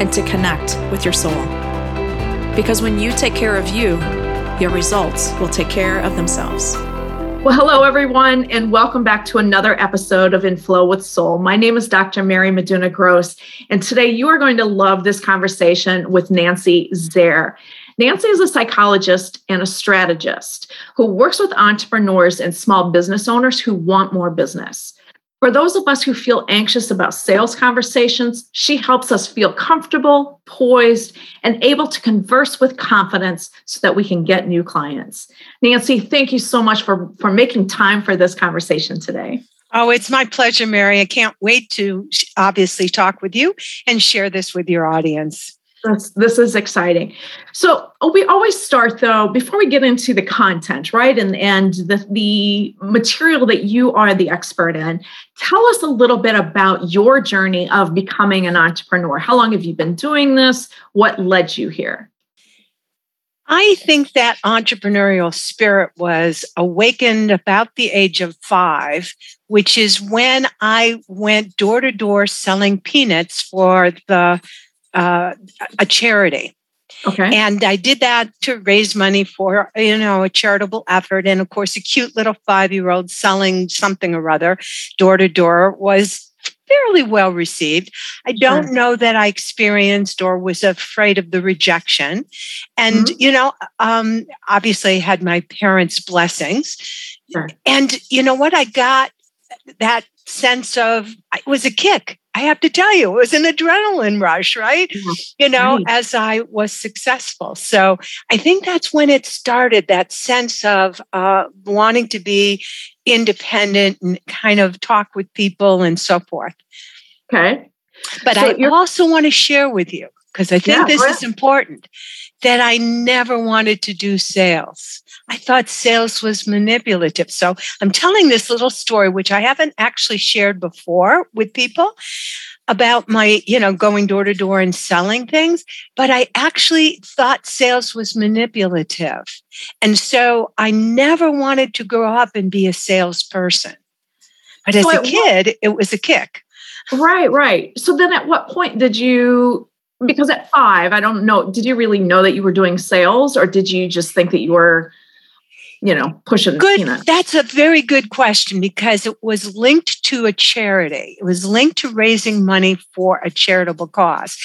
and to connect with your soul. Because when you take care of you, your results will take care of themselves. Well, hello, everyone, and welcome back to another episode of In Flow with Soul. My name is Dr. Mary Meduna Gross, and today you are going to love this conversation with Nancy Zare. Nancy is a psychologist and a strategist who works with entrepreneurs and small business owners who want more business. For those of us who feel anxious about sales conversations, she helps us feel comfortable, poised, and able to converse with confidence so that we can get new clients. Nancy, thank you so much for, for making time for this conversation today. Oh, it's my pleasure, Mary. I can't wait to obviously talk with you and share this with your audience. This, is exciting. So oh, we always start though before we get into the content, right? And and the the material that you are the expert in. Tell us a little bit about your journey of becoming an entrepreneur. How long have you been doing this? What led you here? I think that entrepreneurial spirit was awakened about the age of five, which is when I went door to door selling peanuts for the uh, a charity. Okay. And I did that to raise money for, you know, a charitable effort. And of course, a cute little five year old selling something or other door to door was fairly well received. I don't sure. know that I experienced or was afraid of the rejection. And, mm-hmm. you know, um, obviously had my parents' blessings. Sure. And you know what? I got that sense of it was a kick. I have to tell you, it was an adrenaline rush, right? You know, right. as I was successful. So I think that's when it started that sense of uh, wanting to be independent and kind of talk with people and so forth. Okay. But so I also want to share with you, because I think yeah, this is important, that I never wanted to do sales. I thought sales was manipulative. So I'm telling this little story, which I haven't actually shared before with people about my, you know, going door to door and selling things, but I actually thought sales was manipulative. And so I never wanted to grow up and be a salesperson. But as so a kid, it was a kick. Right, right. So then at what point did you because at 5, I don't know, did you really know that you were doing sales or did you just think that you were you know, pushing good. Peanuts? That's a very good question because it was linked to a charity. It was linked to raising money for a charitable cause.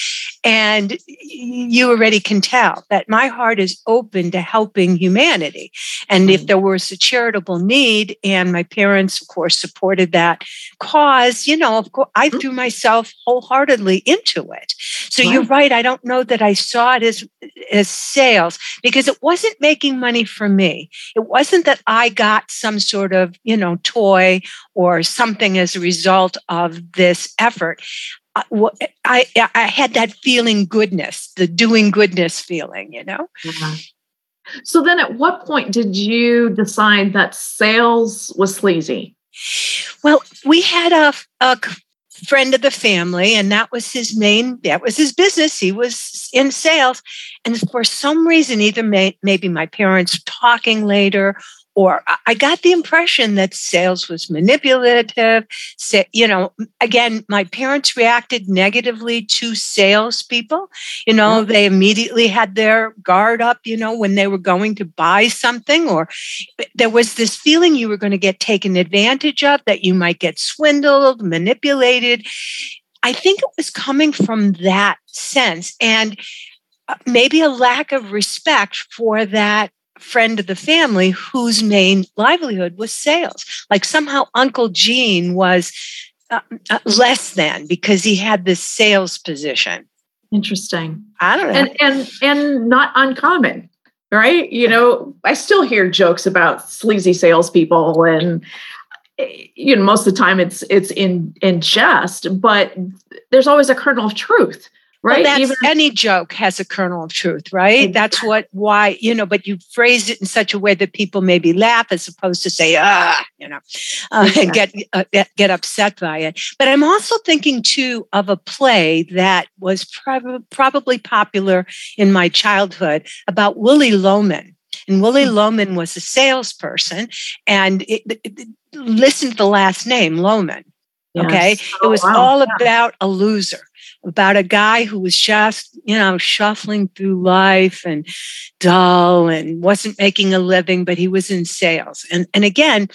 And you already can tell that my heart is open to helping humanity. And if mm-hmm. there was a charitable need, and my parents, of course, supported that cause, you know, of course, I mm-hmm. threw myself wholeheartedly into it. So you're right. I don't know that I saw it as, as sales because it wasn't making money for me. It wasn't that I got some sort of, you know, toy or something as a result of this effort. I, I, had that feeling goodness, the doing goodness feeling, you know? Mm-hmm. So then at what point did you decide that sales was sleazy? Well, we had a, a friend of the family and that was his main that was his business. He was in sales. And for some reason either may, maybe my parents talking later or I got the impression that sales was manipulative. You know, again, my parents reacted negatively to salespeople. You know, mm-hmm. they immediately had their guard up, you know, when they were going to buy something, or there was this feeling you were going to get taken advantage of, that you might get swindled, manipulated. I think it was coming from that sense and uh, maybe a lack of respect for that friend of the family whose main livelihood was sales. Like somehow Uncle Gene was uh, uh, less than because he had this sales position. Interesting. I don't know. And and and not uncommon, right? You know, I still hear jokes about sleazy salespeople and eh, you know most of the time it's it's in in jest but there's always a kernel of truth right? Well, Even, any joke has a kernel of truth, right? That's what why you know. But you phrase it in such a way that people maybe laugh as opposed to say ah, you know, uh, and get uh, get upset by it. But I'm also thinking too of a play that was prob- probably popular in my childhood about Willy Loman. And Willy mm-hmm. Loman was a salesperson, and it, it, it, listen to the last name Loman. Yes. Okay, oh, it was wow. all yeah. about a loser about a guy who was just, you know, shuffling through life and dull and wasn't making a living, but he was in sales. And, and again,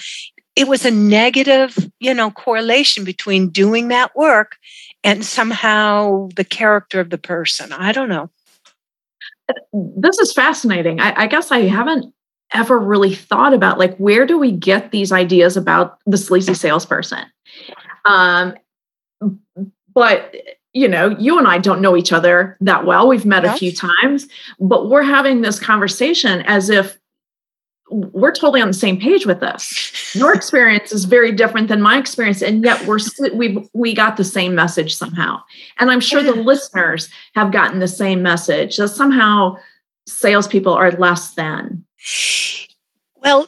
it was a negative, you know, correlation between doing that work and somehow the character of the person. I don't know. This is fascinating. I, I guess I haven't ever really thought about like where do we get these ideas about the sleazy salesperson um, but you know, you and I don't know each other that well. We've met a few times, but we're having this conversation as if we're totally on the same page with this. Your experience is very different than my experience, and yet we're we we got the same message somehow. And I'm sure the listeners have gotten the same message that somehow salespeople are less than. Well,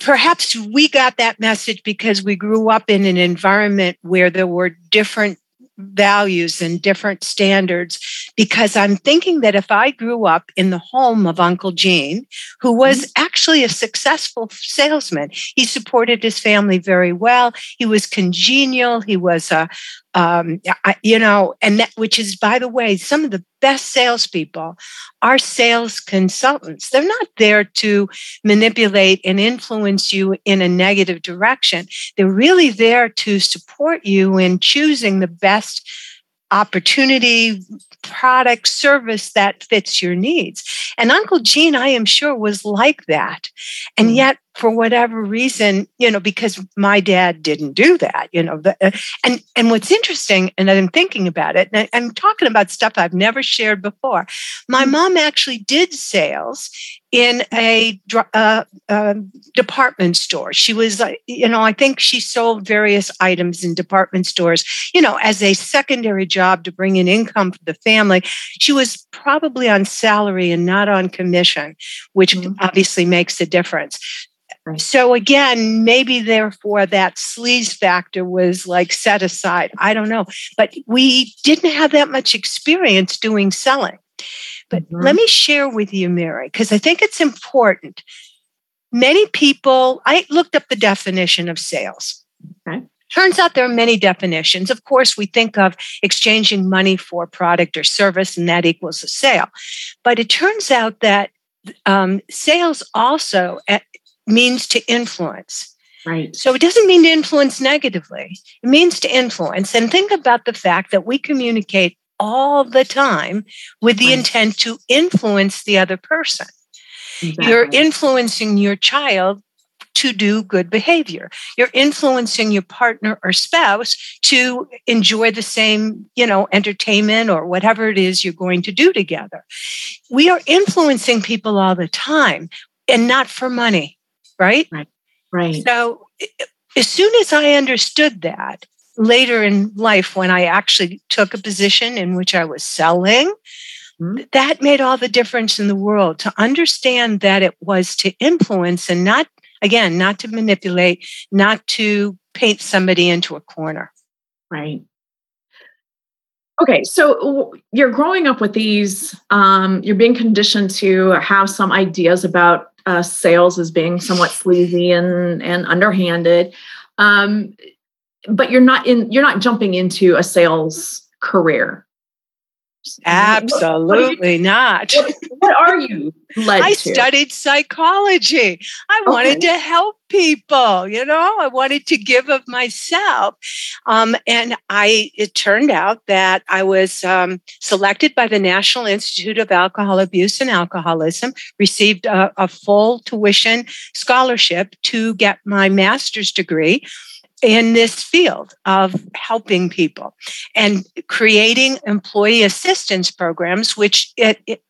perhaps we got that message because we grew up in an environment where there were different values and different standards because I'm thinking that if I grew up in the home of Uncle Gene, who was mm-hmm. actually a successful salesman, he supported his family very well. He was congenial. He was a, um, you know, and that, which is, by the way, some of the best salespeople are sales consultants. They're not there to manipulate and influence you in a negative direction. They're really there to support you in choosing the best opportunity, product, service that fits your needs. And Uncle Gene, I am sure, was like that. And mm. yet, for whatever reason, you know, because my dad didn't do that, you know, the, uh, and and what's interesting, and I'm thinking about it, and I'm talking about stuff I've never shared before. My mm. mom actually did sales in a uh, uh, department store. She was, uh, you know, I think she sold various items in department stores, you know, as a secondary job to bring in income for the family. She was probably on salary and not on commission, which mm-hmm. obviously makes a difference. So again, maybe therefore that sleaze factor was like set aside. I don't know. But we didn't have that much experience doing selling. But mm-hmm. let me share with you, Mary, because I think it's important. Many people, I looked up the definition of sales. Okay. Turns out there are many definitions. Of course, we think of exchanging money for product or service, and that equals a sale. But it turns out that um, sales also eh, means to influence. Right. So it doesn't mean to influence negatively. It means to influence. And think about the fact that we communicate all the time with the right. intent to influence the other person. Exactly. You're influencing your child to do good behavior. You're influencing your partner or spouse to enjoy the same, you know, entertainment or whatever it is you're going to do together. We are influencing people all the time and not for money, right? Right. Right. So as soon as I understood that, later in life when I actually took a position in which I was selling, mm-hmm. that made all the difference in the world to understand that it was to influence and not, again, not to manipulate, not to paint somebody into a corner. Right. Okay, so you're growing up with these, um, you're being conditioned to have some ideas about uh, sales as being somewhat sleazy and, and underhanded. Um, but you're not in you're not jumping into a sales career Absolutely what, not. What, what, are you led I to? studied psychology. I okay. wanted to help people, you know, I wanted to give of myself. Um, and I, it turned out that I was um, selected by the National Institute of Alcohol Abuse and Alcoholism, received a, a full tuition scholarship to get my master's degree in this field of helping people and creating employee assistance programs, which it, it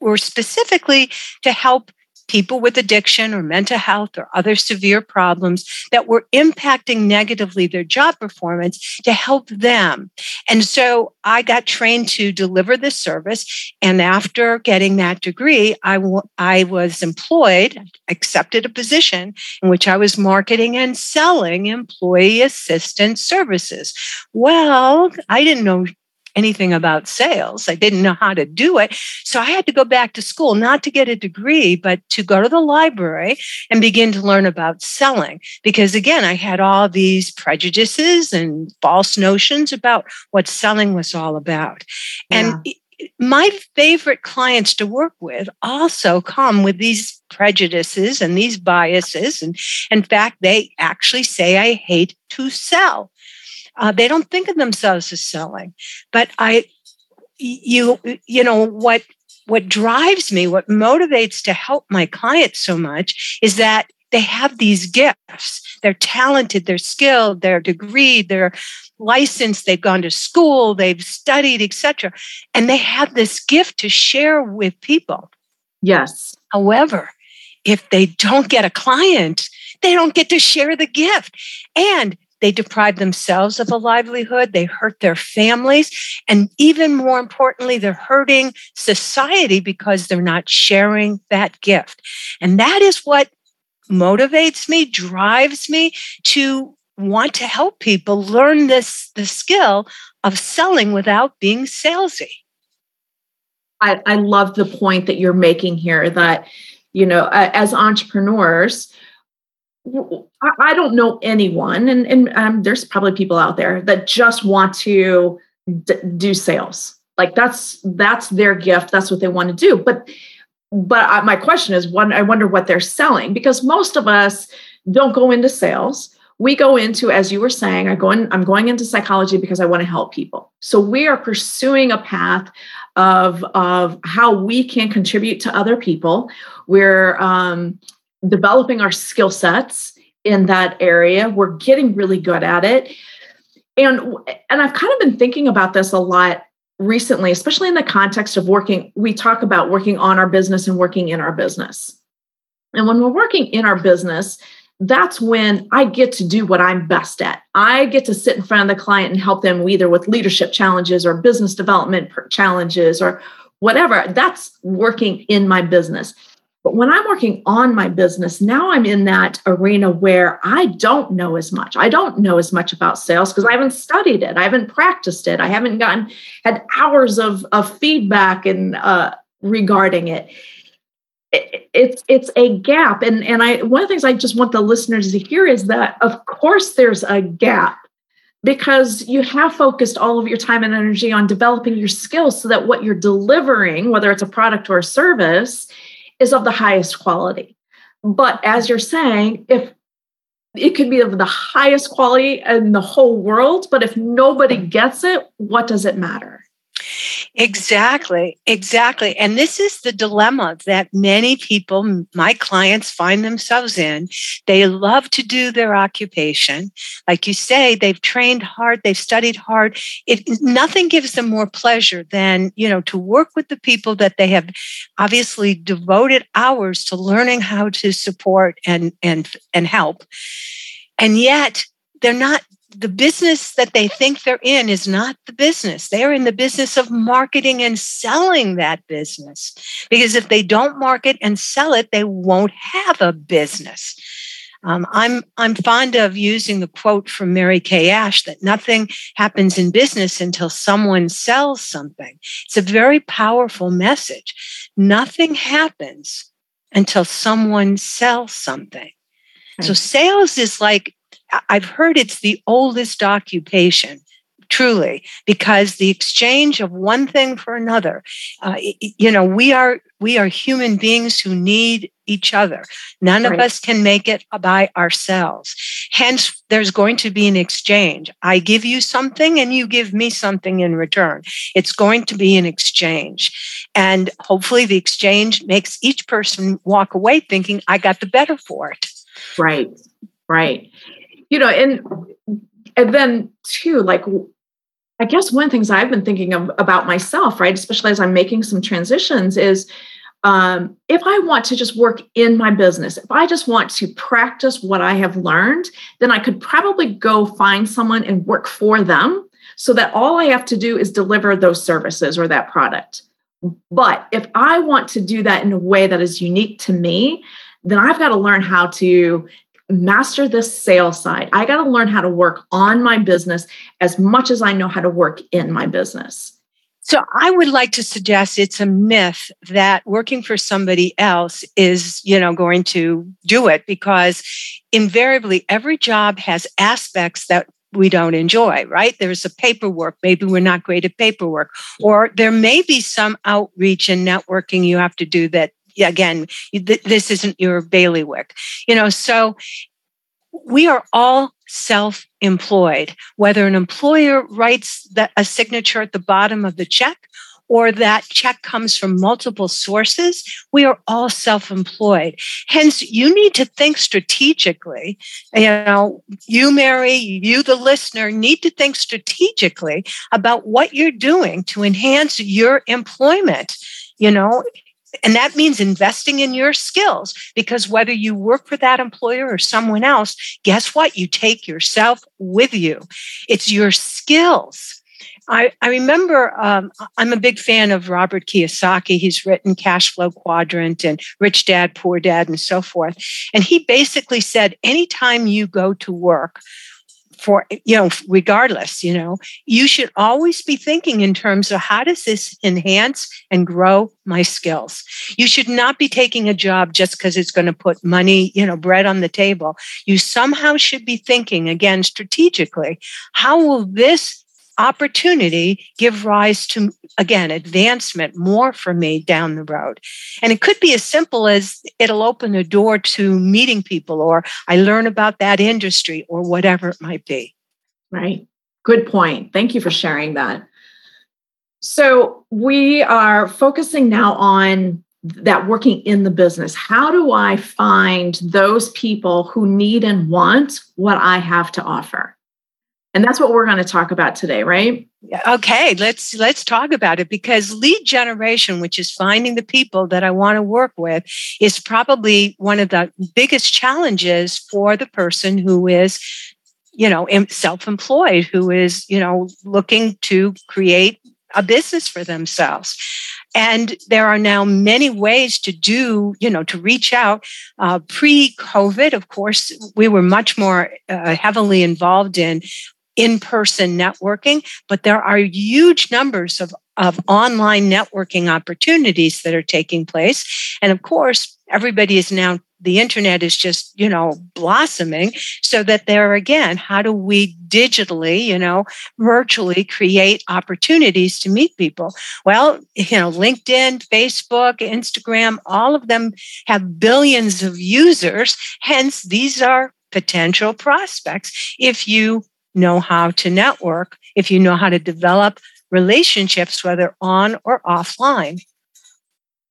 were specifically to help people with addiction or mental health or other severe problems that were impacting negatively their job performance to help them. And so I got trained to deliver this service. And after getting that degree, I, w- I was employed, accepted a position in which I was marketing and selling employee assistance services. Well, I didn't know anything about sales. I didn't know how to do it. So I had to go back to school, not to get a degree, but to go to the library and begin to learn about selling. Because again, I had all these prejudices and false notions about what selling was all about. Yeah. And my favorite clients to work with also come with these prejudices and these biases. And in fact, they actually say, I hate to sell. Uh, they don't think of themselves as selling, but I, you, you know what? What drives me, what motivates to help my clients so much, is that they have these gifts. They're talented, they're skilled, they're degree, they're licensed, they've gone to school, they've studied, etc., and they have this gift to share with people. Yes. However, if they don't get a client, they don't get to share the gift. And they deprive themselves of a livelihood, they hurt their families, and even more importantly, they're hurting society because they're not sharing that gift. And that is what motivates me, drives me to want to help people learn this the skill of selling without being salesy. I, I love the point that you're making here that, you know, as entrepreneurs, I don't know anyone, and, and um, there's probably people out there that just want to d- do sales. Like that's that's their gift. That's what they want to do. But but I, my question is, one, I wonder what they're selling because most of us don't go into sales. We go into, as you were saying, I go in, I'm going into psychology because I want to help people. So we are pursuing a path of of how we can contribute to other people. We're um, developing our skill sets in that area. We're getting really good at it. And and I've kind of been thinking about this a lot recently, especially in the context of working we talk about working on our business and working in our business. And when we're working in our business, that's when I get to do what I'm best at. I get to sit in front of the client and help them either with leadership challenges or business development challenges or whatever. That's working in my business. But when I'm working on my business, now I'm in that arena where I don't know as much. I don't know as much about sales because I haven't studied it. I haven't practiced it. I haven't gotten had hours of, of feedback and uh, regarding it. it. It's it's a gap, and and I one of the things I just want the listeners to hear is that of course there's a gap because you have focused all of your time and energy on developing your skills so that what you're delivering, whether it's a product or a service, is of the highest quality. But as you're saying, if it could be of the highest quality in the whole world, but if nobody gets it, what does it matter? Exactly, exactly. And this is the dilemma that many people, my clients, find themselves in. They love to do their occupation. Like you say, they've trained hard, they've studied hard. It, nothing gives them more pleasure than, you know, to work with the people that they have obviously devoted hours to learning how to support and and and help. And yet they're not the business that they think they're in is not the business. They're in the business of marketing and selling that business. Because if they don't market and sell it, they won't have a business. Um, I'm I'm fond of using the quote from Mary Kay Ash that nothing happens in business until someone sells something. It's a very powerful message. Nothing happens until someone sells something. So sales is like I've heard it's the oldest occupation truly because the exchange of one thing for another uh, you know we are we are human beings who need each other. None right. of us can make it by ourselves. Hence there's going to be an exchange. I give you something and you give me something in return. It's going to be an exchange. And hopefully the exchange makes each person walk away thinking i got the better for it. Right right you know and and then too like I guess one of the things I've been thinking of, about myself, right, especially as I'm making some transitions, is um, if I want to just work in my business, if I just want to practice what I have learned, then I could probably go find someone and work for them so that all I have to do is deliver those services or that product. But if I want to do that in a way that is unique to me, then I've got to learn how to master this sales side. I got to learn how to work on my business as much as I know how to work in my business. So I would like to suggest it's a myth that working for somebody else is, you know, going to do it because invariably every job has aspects that we don't enjoy, right? There's a paperwork. Maybe we're not great at paperwork. Or there may be some outreach and networking you have to do that again, this isn't your bailiwick, you know. So we are all self employed, whether an employer writes that, a signature at the bottom of the check or that check comes from multiple sources, we are all self employed. Hence, you need to think strategically. You know, you, Mary, you, the listener, need to think strategically about what you're doing to enhance your employment. You know, and that means investing in your skills because whether you work for that employer or someone else, guess what? You take yourself with you. It's your skills. I, I remember um, I'm a big fan of Robert Kiyosaki. He's written Cash Flow Quadrant and Rich Dad, Poor Dad, and so forth. And he basically said anytime you go to work, for you know regardless you know you should always be thinking in terms of how does this enhance and grow my skills. You should not be taking a job just because it's going to put money you know bread on the table. You somehow should be thinking again strategically how will this opportunity give rise to again advancement more for me down the road. And it could be as simple as it'll open a door to meeting people or i learn about that industry or whatever it might be. Right. Good point. Thank you for sharing that. So we are focusing now on that working in the business. How do i find those people who need and want what i have to offer and that's what we're going to talk about today, right? Okay, let's let's talk about it because lead generation, which is finding the people that I want to work with, is probably one of the biggest challenges for the person who is you know self-employed who is you know looking to create a business for themselves and there are now many ways to do you know to reach out uh, pre-covid of course we were much more uh, heavily involved in in person networking, but there are huge numbers of, of online networking opportunities that are taking place. And of course, everybody is now the internet is just you know blossoming so that there again how do we digitally you know virtually create opportunities to meet people? Well you know linkedin facebook instagram all of them have billions of users. Hence these are potential prospects. If you know how to network, if you know how to develop relationships, whether on or offline.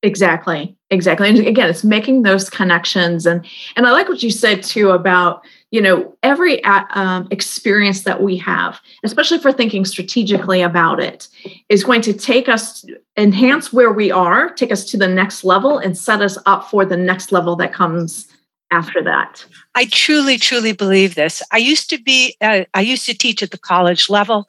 Exactly. Exactly. And again, it's making those connections. And and I like what you said too about, you know, every um, experience that we have, especially for thinking strategically about it, is going to take us, enhance where we are, take us to the next level, and set us up for the next level that comes after that. I truly, truly believe this. I used to be, uh, I used to teach at the college level.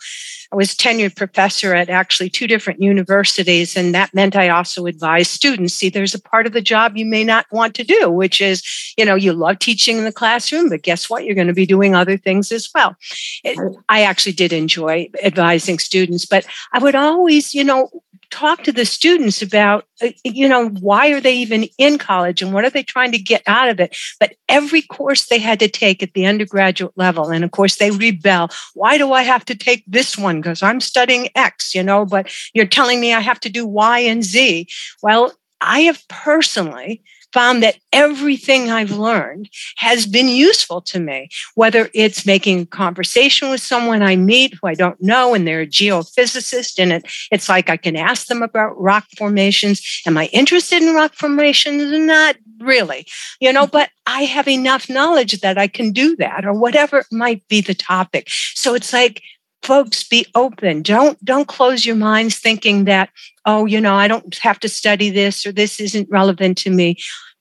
I was tenured professor at actually two different universities, and that meant I also advised students. See, there's a part of the job you may not want to do, which is, you know, you love teaching in the classroom, but guess what? You're going to be doing other things as well. It, I actually did enjoy advising students, but I would always, you know, talk to the students about, uh, you know, why are they even in college and what are they trying to get out of it? But every course they had to take at the undergraduate level, and of course they rebel. Why do I have to take this one? Because I'm studying X, you know, but you're telling me I have to do Y and Z. Well, I have personally found that everything I've learned has been useful to me, whether it's making a conversation with someone I meet who I don't know and they're a geophysicist, and it, it's like I can ask them about rock formations. Am I interested in rock formations? Not really, you know, but I have enough knowledge that I can do that or whatever might be the topic. So it's like, folks be open don't don't close your minds thinking that oh you know i don't have to study this or this isn't relevant to me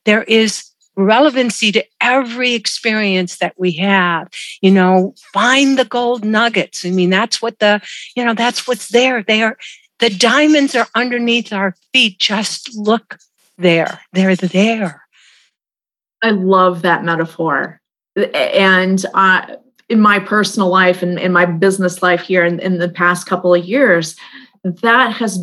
there is relevancy to every experience that we have. You know find the gold nuggets. I mean that's what the you know that's what's there. They are the diamonds are underneath our feet. Just look there. They're there. I love that metaphor. And uh, in my personal life and in my business life here in, in the past couple of years that has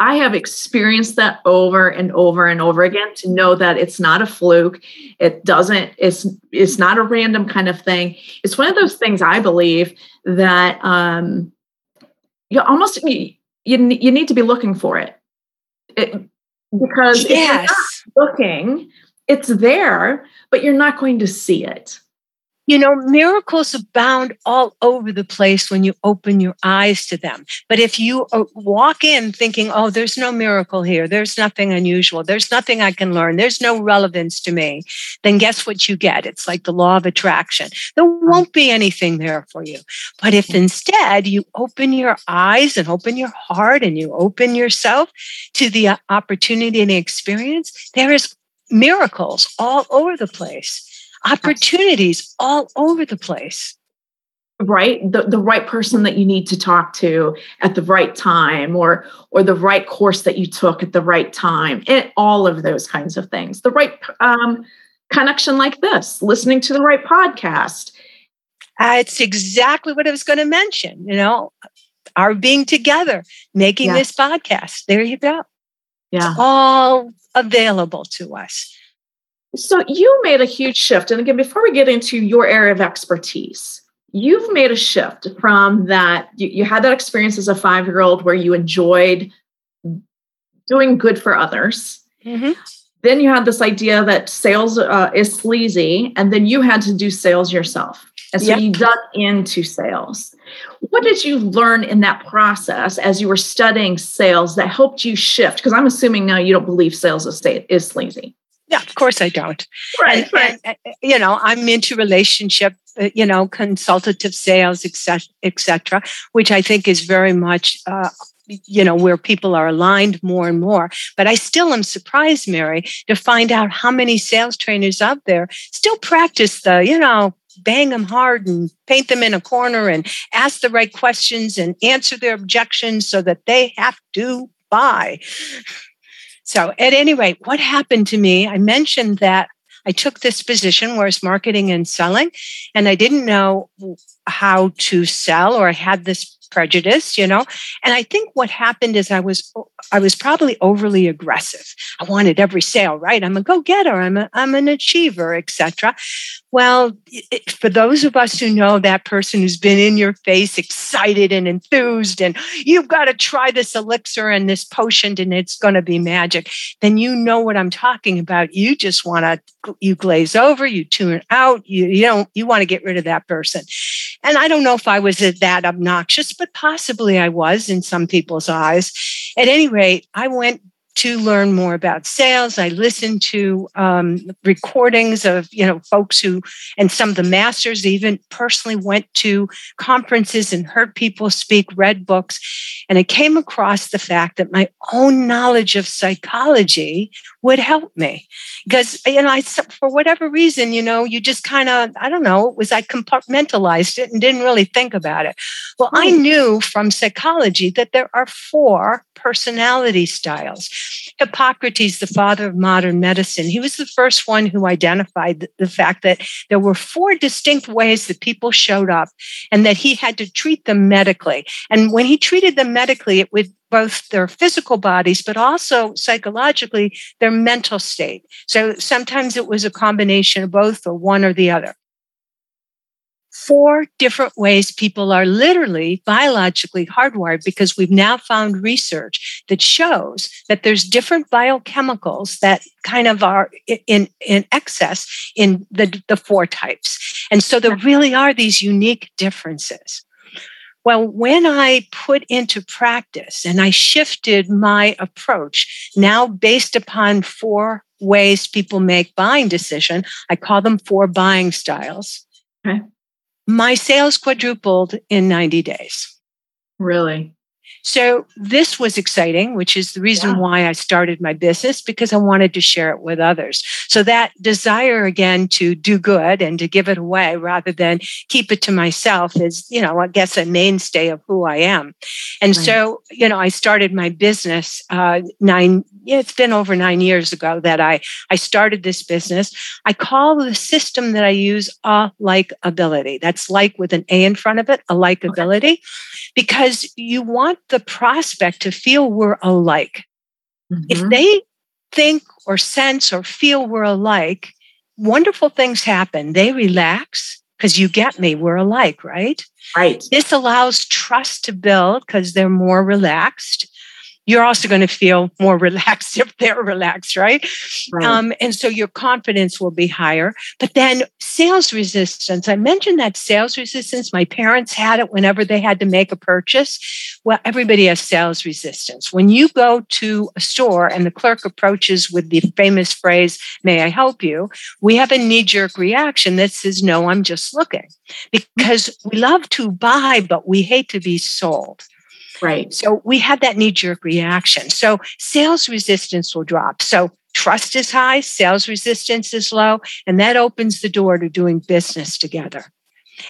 I have experienced that over and over and over again to know that it's not a fluke. It doesn't, it's it's not a random kind of thing. It's one of those things I believe that um you almost you, you, you need to be looking for it. it because yes. if you're not looking, it's there, but you're not going to see it. You know, miracles abound all over the place when you open your eyes to them. But if you uh, walk in thinking, oh, there's no miracle here, there's nothing unusual, there's nothing I can learn, there's no relevance to me, then guess what you get? It's like the law of attraction. There won't be anything there for you. But if instead you open your eyes and open your heart and you open yourself to the uh, opportunity and the experience, there is miracles all over the place opportunities all over the place. Right? The, the right person that you need to talk to at the right time or or the right course that you took at the right time and all of those kinds of things. The right um, connection like this listening to the right podcast. Uh, it's exactly what i was going to mention you know our being together making yeah. this podcast. There you go. Yeah. it's all available to us so you made a huge shift. And again, before we get into your area of expertise, you've made a shift from that. You, you had that experience as a five year old where you enjoyed doing good for others. Mm-hmm. Then you had this idea that sales uh, is sleazy, and then you had to do sales yourself. And so yep. you dug into sales. What did you learn in that process as you were studying sales that helped you shift? Because I'm assuming now you don't believe sales is, is sleazy. Yeah, of course I don't. Right, and, right. And, you know, I'm into relationship, uh, you know, consultative sales, et cetera, which I think is very much, uh, you know, where people are aligned more and more. But I still am surprised, Mary, to find out how many sales trainers out there still practice the, you know, bang them hard and paint them in a corner and ask the right questions and answer their objections so that they have to buy. So, at any rate, what happened to me? I mentioned that I took this position where it's marketing and selling, and I didn't know how to sell, or I had this prejudice you know? And i think what happened is i was i was probably overly aggressive. I wanted every sale right? I'm a go-getter. I'm a, i'm an achiever etc well it, for those of us who know that person who's been in your face excited and enthused and you've got to try this elixir and this potion and it's going to be magic then you know what i'm talking about. You just want to you glaze over you tune out you, you don't you want to get rid of that person. And i don't know if i was that obnoxious but possibly I was in some people's eyes. At any rate, I went to learn more about sales. I listened to um, recordings of you know folks who and some of the masters even personally went to conferences and heard people speak, read books, and I came across the fact that my own knowledge of psychology would help me because you know I for whatever reason you know you just kind of I don't know it was I compartmentalized it and didn't really think about it. Well, I hmm. knew from psychology that there are four personality styles. Hippocrates, the father of modern medicine, he was the first one who identified the fact that there were four distinct ways that people showed up and that he had to treat them medically. And when he treated them medically, it would both their physical bodies, but also psychologically their mental state. So sometimes it was a combination of both or one or the other four different ways people are literally biologically hardwired because we've now found research that shows that there's different biochemicals that kind of are in, in excess in the, the four types. And so there really are these unique differences. Well, when I put into practice and I shifted my approach, now based upon four ways people make buying decision, I call them four buying styles. Okay my sales quadrupled in 90 days. Really? So this was exciting, which is the reason yeah. why I started my business because I wanted to share it with others. So that desire again to do good and to give it away rather than keep it to myself is, you know, I guess a mainstay of who I am. And right. so, you know, I started my business uh, nine. Yeah, it's been over nine years ago that I I started this business. I call the system that I use a like ability. That's like with an A in front of it, a like ability, okay. Because you want the prospect to feel we're alike. Mm-hmm. If they think or sense or feel we're alike, wonderful things happen. They relax because you get me, we're alike, right? Right. This allows trust to build because they're more relaxed you're also going to feel more relaxed if they're relaxed, right? right. Um, and so your confidence will be higher. But then sales resistance, I mentioned that sales resistance, my parents had it whenever they had to make a purchase. Well, everybody has sales resistance. When you go to a store and the clerk approaches with the famous phrase, May I help you? We have a knee jerk reaction that says, No, I'm just looking because we love to buy, but we hate to be sold. Right. So we have that knee jerk reaction. So sales resistance will drop. So trust is high, sales resistance is low, and that opens the door to doing business together.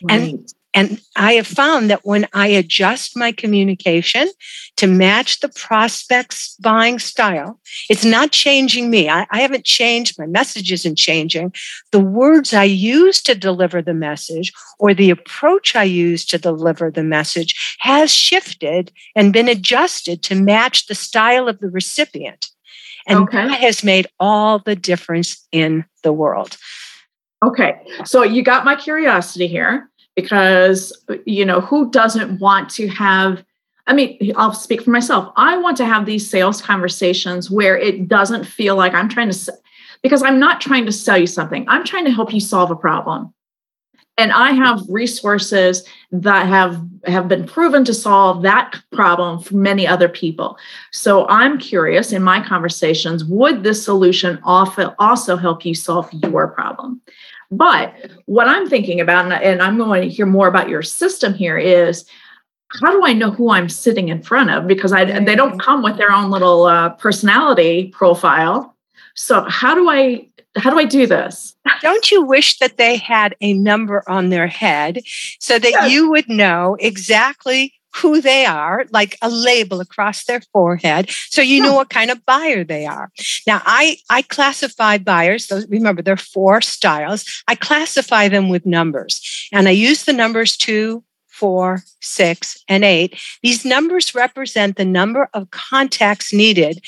Right. And and I have found that when I adjust my communication to match the prospect's buying style, it's not changing me. I, I, haven't changed. My message isn't changing. The words I use to deliver the message or the approach I use to deliver the message has shifted and been adjusted to match the style of the recipient. And okay. that has made all the difference in the world. Okay. So you got my curiosity here because you know who doesn't want to have I mean, I'll speak for myself. I want to have these sales conversations where it doesn't feel like I'm trying to, because I'm not trying to sell you something. I'm trying to help you solve a problem. And I have resources that have have been proven to solve that problem for many other people. So I'm curious in my conversations, would this solution also help you solve your problem? But what I'm thinking about, and I'm going to hear more about your system here, is how do I know who I'm sitting in front of? Because I, they don't come with their own little uh, personality profile. So how do I how do I do this? Don't you wish that they had a number on their head so that yes. you would know exactly who they are, like a label across their forehead, so you know what kind of buyer they are. Now, I I classify buyers. Those remember there are four styles. I classify them with numbers, and I use the numbers two, four, six, and eight. These numbers represent the number of contacts needed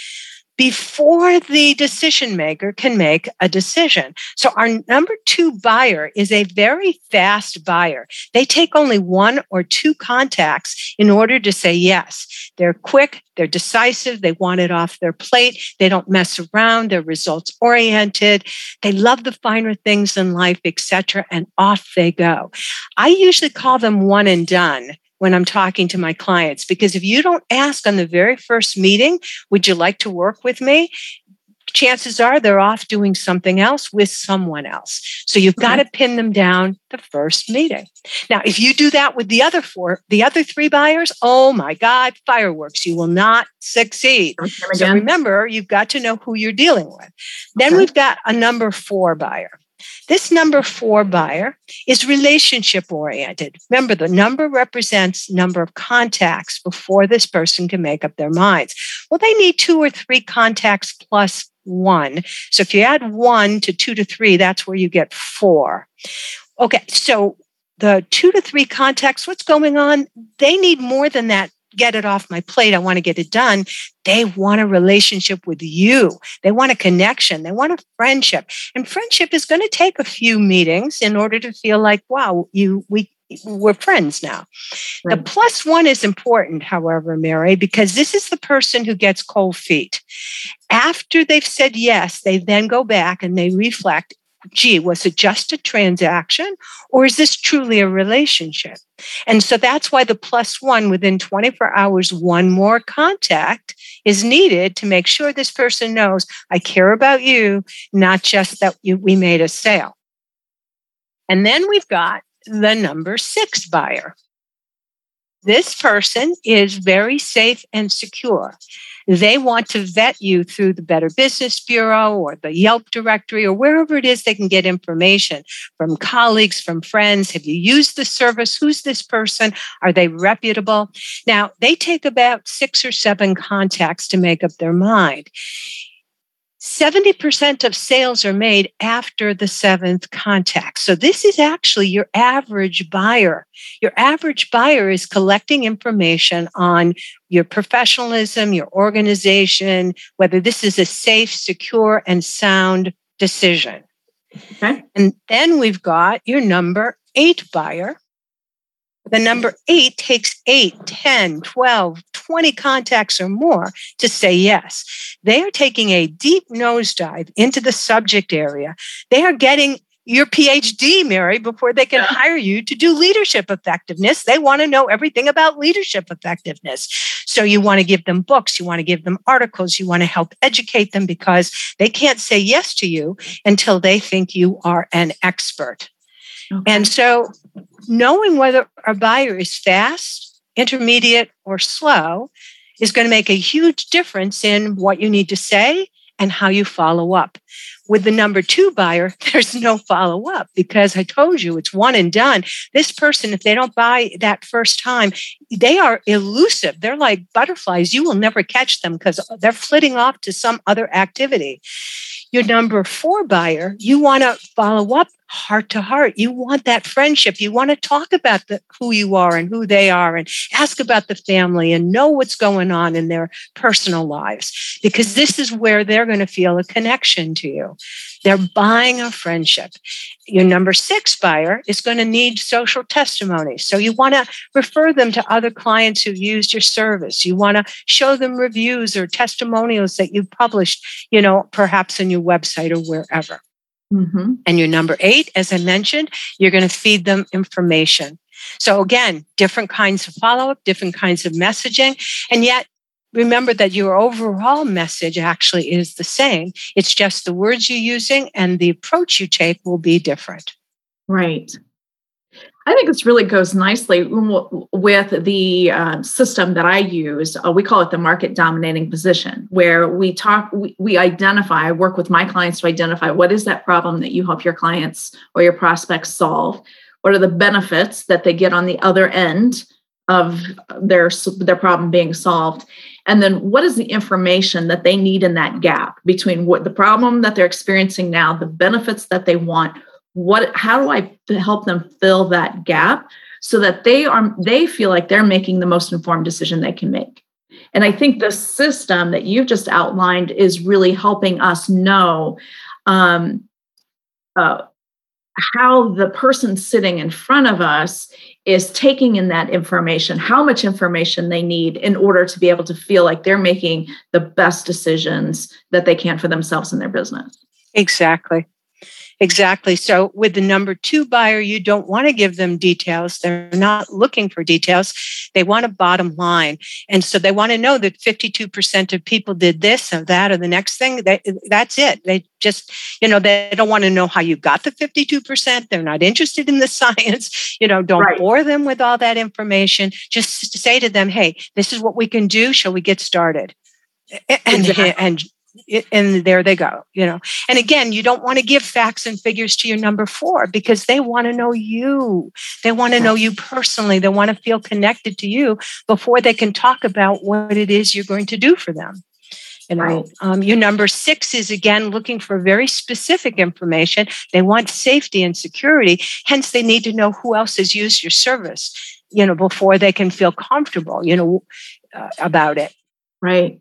before the decision maker can make a decision. So, our number two buyer is a very fast buyer. They take only one or two contacts in order to say yes. They're quick, they're decisive, they want it off their plate, they don't mess around, they're results oriented, they love the finer things in life, etc., and off they go. I usually call them one and done when I'm talking to my clients. Because if you don't ask on the very first meeting, would you like to work with me? Chances are they're off doing something else with someone else. So you've got to pin them down the first meeting. Now, if you do that with the other four, the other three buyers, oh my God, fireworks, you will not succeed. So remember, you've got to know who you're dealing with. Then okay. we've got a number four buyer. This number four buyer is relationship oriented. Remember, the number represents number of contacts before this person can make up their minds. Well, they need two or three contacts plus one. So if you add one to two to three, that's where you get four. Okay, so the two to three contacts, what's going on? They need more than that get it off my plate. I want to get it done. They want a relationship with you. They want a connection. They want a friendship. And friendship is going to take a few meetings in order to feel like, wow, you we we're friends now. Right. The plus one is important, however, Mary, because this is the person who gets cold feet. After they've said yes, they then go back and they reflect gee, was it just a transaction or is this truly a relationship? And so that's why the plus one within 24 hours, one more contact is needed to make sure this person knows I care about you, not just that you, we made a sale. And then we've got the number six buyer. This person is very safe and secure. They want to vet you through the Better Business Bureau or the Yelp directory or wherever it is they can get information from colleagues, from friends. Have you used the service? Who's this person? Are they reputable? Now, they take about six or seven contacts to make up their mind. 70% of sales are made after the seventh contact. So, this is actually your average buyer. Your average buyer is collecting information on your professionalism, your organization, whether this is a safe, secure, and sound decision. Okay. And then we've got your number eight buyer. The number eight takes 8, 10, 12, 20 contacts or more to say yes. They are taking a deep nosedive into the subject area. They are getting your PhD, Mary, before they can hire you to do leadership effectiveness. They want to know everything about leadership effectiveness. So you want to give them books, you want to give them articles, you want to help educate them because they can't say yes to you until they think you are an expert. Okay. And so knowing whether a buyer is fast, intermediate, or slow is going to make a huge difference in what you need to say and how you follow up. With the number two buyer, there's no follow up because I told you it's one and done. This person, if they don't buy that first time, they are elusive. They're like butterflies. You will never catch them because they're flitting off to some other activity your number four buyer, you want to follow up heart to heart. You want that friendship. You want to talk about the, who you are and who they are and ask about the family and know what's going on in their personal lives because this is where they're going to feel a connection to you. They're buying a friendship. Your number six buyer is going to need social testimony. So you want to refer them to other clients who've used your service. You want to show them reviews or testimonials that you've published, you know, perhaps on your website or wherever. Mm-hmm. And your number eight, as I mentioned, you're going to feed them information. So again, different kinds of follow up, different kinds of messaging. And yet remember that your overall message actually is the same. It's just the words you're using and the approach you take will be different. Right. I think this really goes nicely with the uh, system that I use. Uh, we call it the market dominating position, where we talk, we, we identify, I work with my clients to identify what is that problem that you help your clients or your prospects solve. What are the benefits that they get on the other end of their their problem being solved and then what is the information that they need in that gap between what the problem that they're experiencing now the benefits that they want what how do i help them fill that gap so that they are they feel like they're making the most informed decision they can make and i think the system that you've just outlined is really helping us know um, uh, how the person sitting in front of us is taking in that information, how much information they need in order to be able to feel like they're making the best decisions that they can for themselves and their business. Exactly. Exactly. So with the number two buyer, you don't want to give them details. They're not looking for details. They want a bottom line. And so they want to know that 52% of people did this or that or the next thing. That's it. They just, you know, they don't want to know how you got the 52%. They're not interested in the science. You know, don't right. bore them with all that information. Just say to them, hey, this is what we can do. Shall we get started? And, exactly. and and there they go you know and again you don't want to give facts and figures to your number four because they want to know you they want to know you personally they want to feel connected to you before they can talk about what it is you're going to do for them you know right. um, your number six is again looking for very specific information they want safety and security hence they need to know who else has used your service you know, before they can feel comfortable, you know, uh, about it. Right.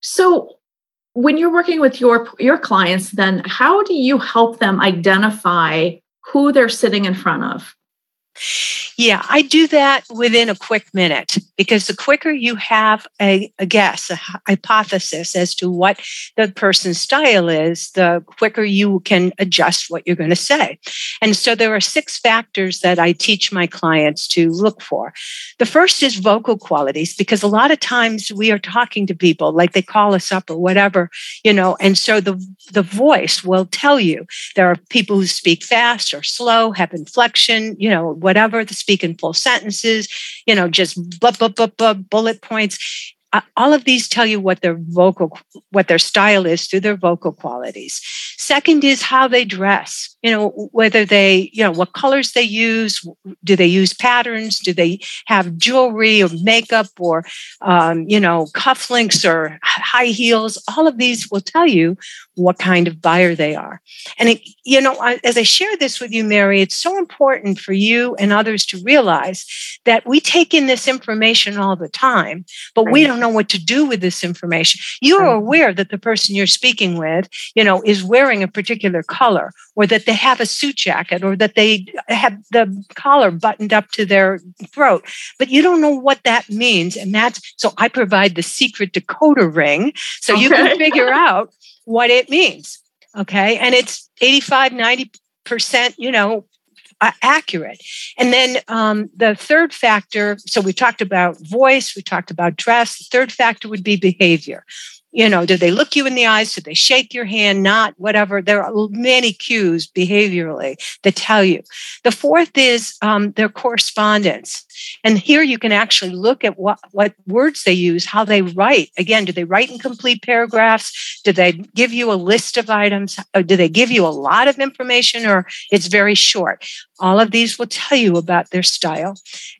So when you're working with your your clients then how do you help them identify who they're sitting in front of yeah, I do that within a quick minute because the quicker you have a, a, guess, a hypothesis as to what the person's style is, the quicker you can adjust what you're going to say. And so there are six factors that I teach my clients to look for. The first is vocal qualities because a lot of times we are talking to people like they call us up or whatever, you know, and so the, the voice will tell you. There are people who speak fast or slow, have inflection, you know, whatever, to speak in full sentences, you know, just blah, blah, blah, blah, bullet points. Uh, all of these tell you what their vocal what their style is through their vocal qualities. Second is how they dress you know whether they you know what colors they use do they use patterns do they have jewelry or makeup or um, you know cufflinks or high heels. All of these will tell you what kind of buyer they are. And it, you know as i share this with you mary it's so important for you and others to realize that we take in this information all the time but we don't know what to do with this information. You are mm. aware that the person you're speaking with you know is wearing a particular color or that they have a suit jacket or that they have the collar buttoned up to their throat but you don't know what that means. And that's so i provide the secret decoder ring so okay. you can figure out what it means. Okay? And it's 85 90% you know accurate. And then um, the third factor so we talked about voice, we talked about dress. The third factor would be behavior you know, do they look you in the eyes? Do they shake your hand? Not whatever. There are many cues behaviorally that tell you. The fourth is um, their correspondence. And here you can actually look at what, what words they use, how they write. Again, do they write in complete paragraphs? Do they give you a list of items? Or do they give you a lot of information or it's very short? All of these will tell you about their style.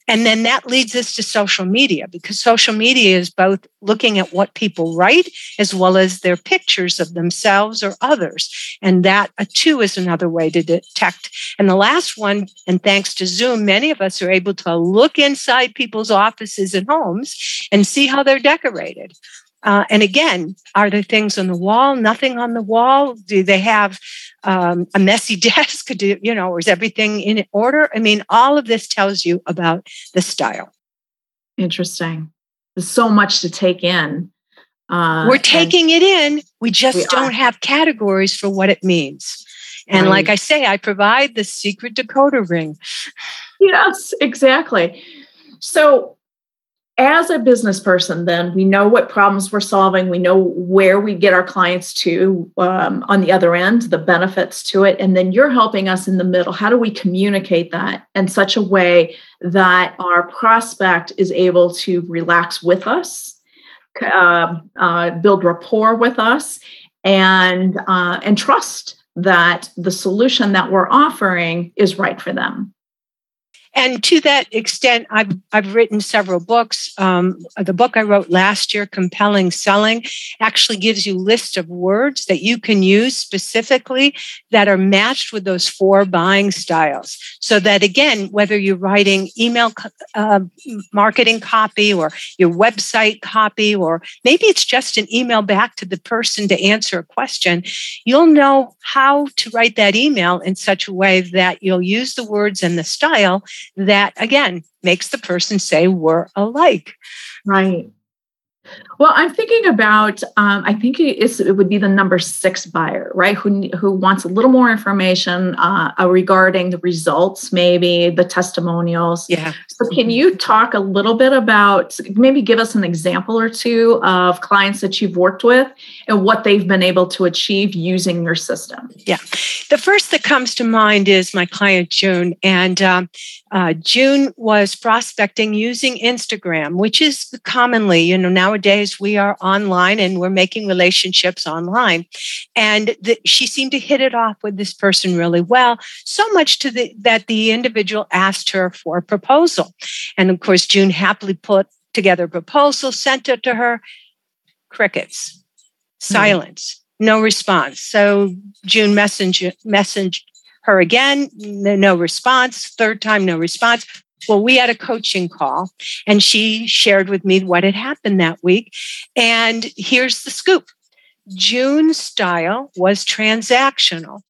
And then that leads us to social media because social media is both looking at what people write as well as their pictures of themselves or others. And that uh, too is another way to detect. And the last one, and thanks to Zoom, many of us are able to look inside people's offices and homes and see how they're decorated. Uh, and again, are there things on the wall? Nothing on the wall? Do they have um, a messy desk? Do, you know, is everything in order? I mean, all of this tells you about the style. Interesting. There's so much to take in. Uh, We're taking it in. We just we don't are. have categories for what it means. And right. like I say, I provide the secret decoder ring. Yes, exactly. So as a business person, then we know what problems we're solving. We know where we get our clients to um, on the other end, the benefits to it. And then you're helping us in the middle. How do we communicate that in such a way that our prospect is able to relax with us, uh, uh, build rapport with us, and, uh, and trust that the solution that we're offering is right for them? And to that extent, I've, I've written several books. Um, the book I wrote last year, Compelling Selling, actually gives you lists of words that you can use specifically that are matched with those four buying styles. So that again, whether you're writing email uh, marketing copy or your website copy, or maybe it's just an email back to the person to answer a question, you'll know how to write that email in such a way that you'll use the words and the style that again makes the person say we're alike. Right. Well, I'm thinking about. Um, I think it would be the number six buyer, right? Who who wants a little more information uh, regarding the results, maybe the testimonials. Yeah. So, can you talk a little bit about maybe give us an example or two of clients that you've worked with and what they've been able to achieve using your system? Yeah. The first that comes to mind is my client June, and um, uh, June was prospecting using Instagram, which is commonly, you know, nowadays we are online and we're making relationships online. And the, she seemed to hit it off with this person really well, so much to the, that the individual asked her for a proposal. And of course, June happily put together a proposal, sent it to her. Crickets, hmm. silence. Mm-hmm no response. So June messaged, messaged her again, no response. Third time, no response. Well, we had a coaching call and she shared with me what had happened that week. And here's the scoop June's style was transactional.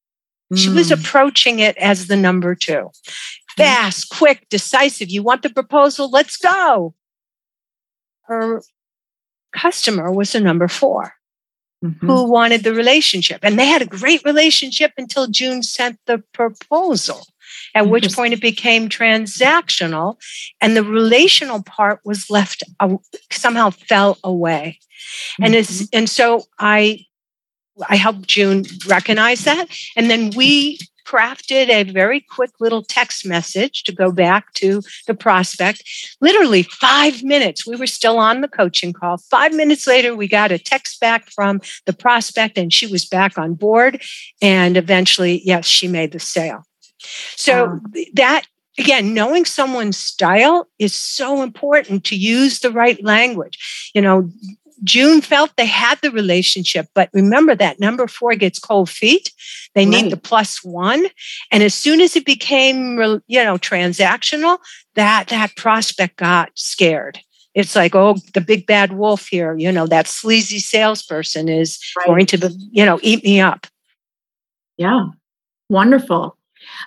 She was Mm. approaching it as the number two fast, quick, decisive. You want the proposal? Let's go. Her customer was a number four Mhm. who wanted the relationship. And they had a great relationship until June sent the proposal, at which point it became transactional and the relational part was left, uh, somehow fell away. And it's, and so I, I helped June recognize that. And then we crafted a very quick little text message to go back to the prospect. Literally five minutes, we were still on the coaching call. Five minutes later, we got a text back from the prospect, and she was back on board. And eventually, yes, she made the sale. So Wow. that again, knowing someone's style is so important to use the right language. You know, June felt they had the relationship, but remember that number four gets cold feet. They need the plus one, and as soon as it became, you know, transactional, that that prospect got scared. It's like, oh, the big bad wolf here. You know, that sleazy salesperson is going to, you know, eat me up. Yeah. Wonderful.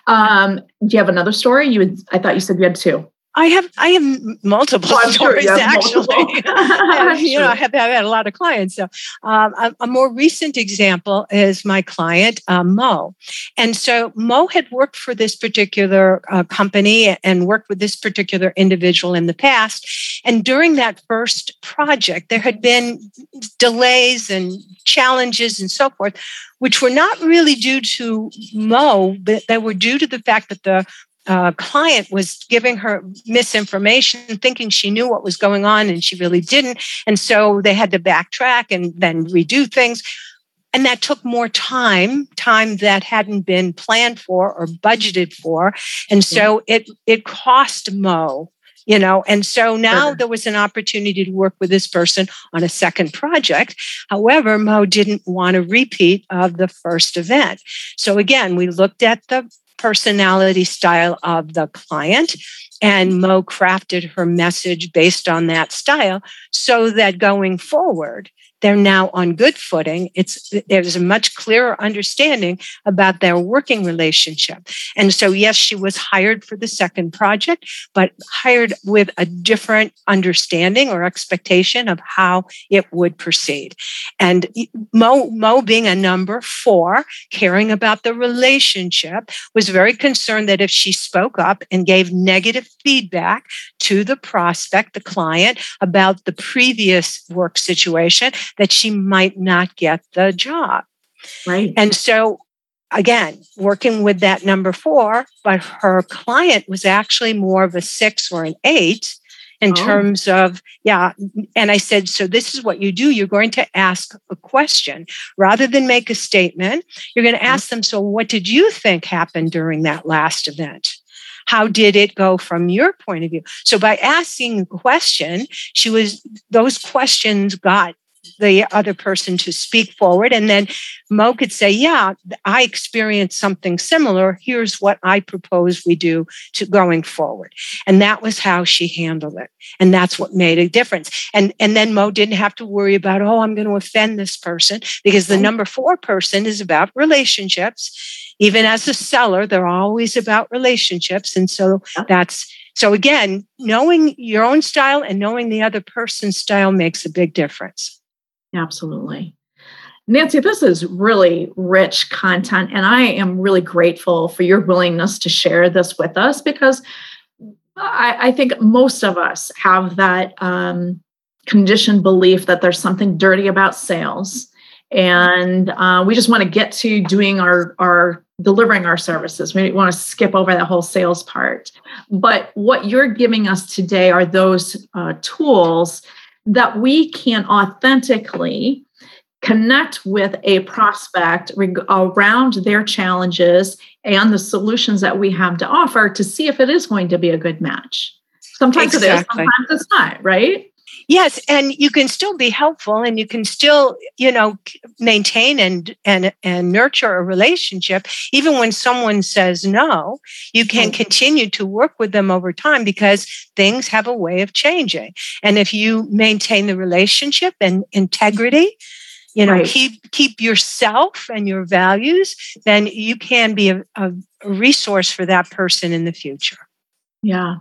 Um, do you have another story? You would, I thought you said you had two. I have I have multiple Oh, sure stories you actually. multiple. You know, I have, I've had a lot of clients. So, um, a, a more recent example is my client uh, Mo, and so Mo had worked for this particular uh, company and worked with this particular individual in the past. And during that first project, there had been delays and challenges and so forth, which were not really due to Mo, but they were due to the fact that the uh, client was giving her misinformation, thinking she knew what was going on, and she really didn't. And so they had to backtrack and then redo things. And that took more time, time that hadn't been planned for or budgeted for. And so it it cost Mo, you know. And so now Sure. there was an opportunity to work with this person on a second project. However, Mo didn't want a repeat of the first event. So again, we looked at the personality style of the client. And Mo crafted her message based on that style so that going forward, they're now on good footing. It's there's a much clearer understanding about their working relationship. And so, yes, she was hired for the second project, but hired with a different understanding or expectation of how it would proceed. And Mo, Mo being a number four, caring about the relationship, was very concerned that if she spoke up and gave negative feedback to the prospect, the client, about the previous work situation, that she might not get the job. Right. And so, again, working with that number four, but her client was actually more of a six or an eight in Oh. terms of, yeah. And I said, so this is what you do. You're going to ask a question rather than make a statement. You're going to ask them, so what did you think happened during that last event? How did it go from your point of view? So by asking a question, she was, those questions got the other person to speak forward. And then Mo could say, Yeah, I experienced something similar. Here's what I propose we do to going forward. And that was how she handled it. And that's what made a difference. And, and then Mo didn't have to worry about, oh, I'm going to offend this person because the number four person is about relationships. Even as a seller, they're always about relationships. And so that's so again, knowing your own style and knowing the other person's style makes a big difference. Absolutely. Nancy, this is really rich content, and I am really grateful for your willingness to share this with us because I, I think most of us have that um, conditioned belief that there's something dirty about sales, and uh, we just want to get to doing our our delivering our services. We want to skip over that whole sales part. But what you're giving us today are those uh, tools that we can authentically connect with a prospect reg- around their challenges and the solutions that we have to offer to see if it is going to be a good match. Sometimes it is, sometimes it's not, right? Yes, and you can still be helpful and you can still, you know, maintain and and and nurture a relationship even when someone says no. You can mm. continue to work with them over time because things have a way of changing. And if you maintain the relationship and integrity, you know, right. keep keep yourself and your values, then you can be a, a resource for that person in the future. Yeah.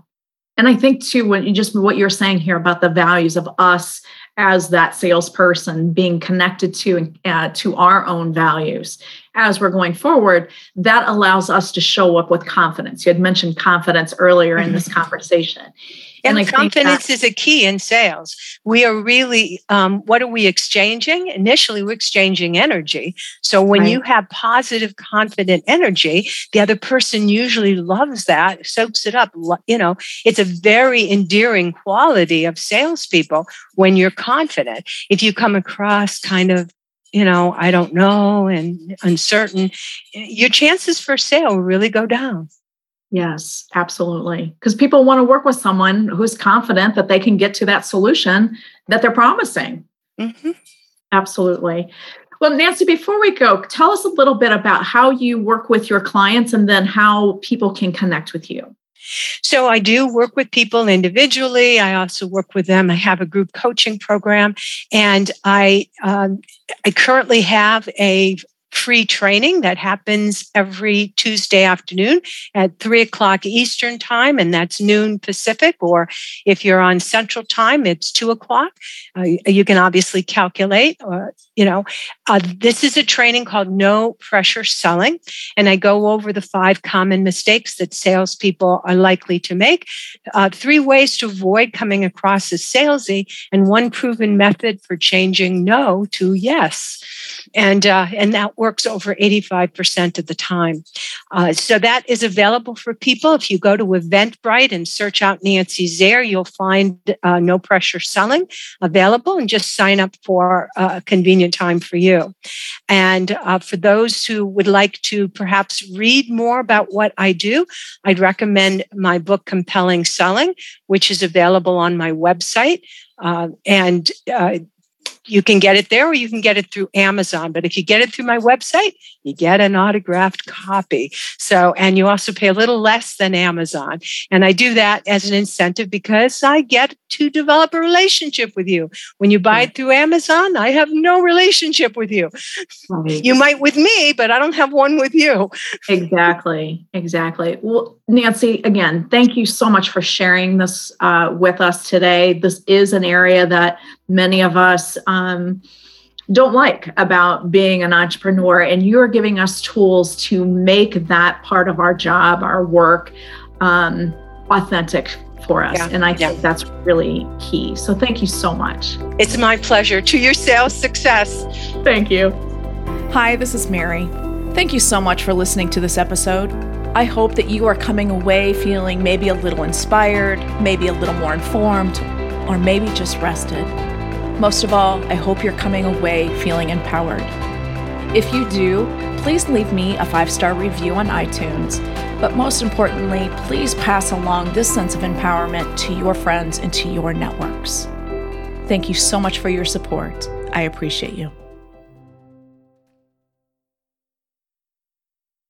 And I think too, when you just what you're saying here about the values of us as that salesperson being connected to uh, to our own values as we're going forward, that allows us to show up with confidence. You had mentioned confidence earlier in this conversation. And, and confidence that, is a key in sales. We are really, um, what are we exchanging? Initially, we're exchanging energy. So when right. you have positive, confident energy, the other person usually loves that, soaks it up. You know, it's a very endearing quality of salespeople when you're confident. If you come across kind of you know, I don't know and uncertain, your chances for sale really go down. Yes, absolutely. Because people want to work with someone who's confident that they can get to that solution that they're promising. Mm-hmm. Absolutely. Well, Nancy, before we go, tell us a little bit about how you work with your clients and then how people can connect with you. So I do work with people individually. I also work with them. I have a group coaching program, and I um, I currently have a free training that happens every Tuesday afternoon at three o'clock Eastern time, and that's noon Pacific. Or if you're on Central time, it's two o'clock. Uh, you can obviously calculate. Or, uh, you know, uh, this is a training called No Pressure Selling, and I go over the five common mistakes that salespeople are likely to make, uh, three ways to avoid coming across as salesy, and one proven method for changing no to yes and uh, and that works over 85% of the time. Uh, so that is available for people. If you go to Eventbrite and search out Nancy Zare, you'll find uh, No Pressure Selling available, and just sign up for a convenient time for you. And uh, for those who would like to perhaps read more about what I do, I'd recommend my book Compelling Selling, which is available on my website. Uh, and uh, you can get it there or you can get it through Amazon. But if you get it through my website, you get an autographed copy. So, and you also pay a little less than Amazon. And I do that as an incentive because I get to develop a relationship with you. When you buy it through Amazon, I have no relationship with you. Right. You might with me, but I don't have one with you. Exactly. Exactly. Well, Nancy, again, thank you so much for sharing this uh, with us today. This is an area that many of us, um, don't like about being an entrepreneur. And you're giving us tools to make that part of our job, our work, um, authentic for us. Yeah, and I yeah. think that's really key. So thank you so much. It's my pleasure. To your sales success. Thank you. Hi, this is Mary. Thank you so much for listening to this episode. I hope that you are coming away feeling maybe a little inspired, maybe a little more informed, or maybe just rested. Most of all, I hope you're coming away feeling empowered. If you do, please leave me a five star review on iTunes. But most importantly, please pass along this sense of empowerment to your friends and to your networks. Thank you so much for your support. I appreciate you.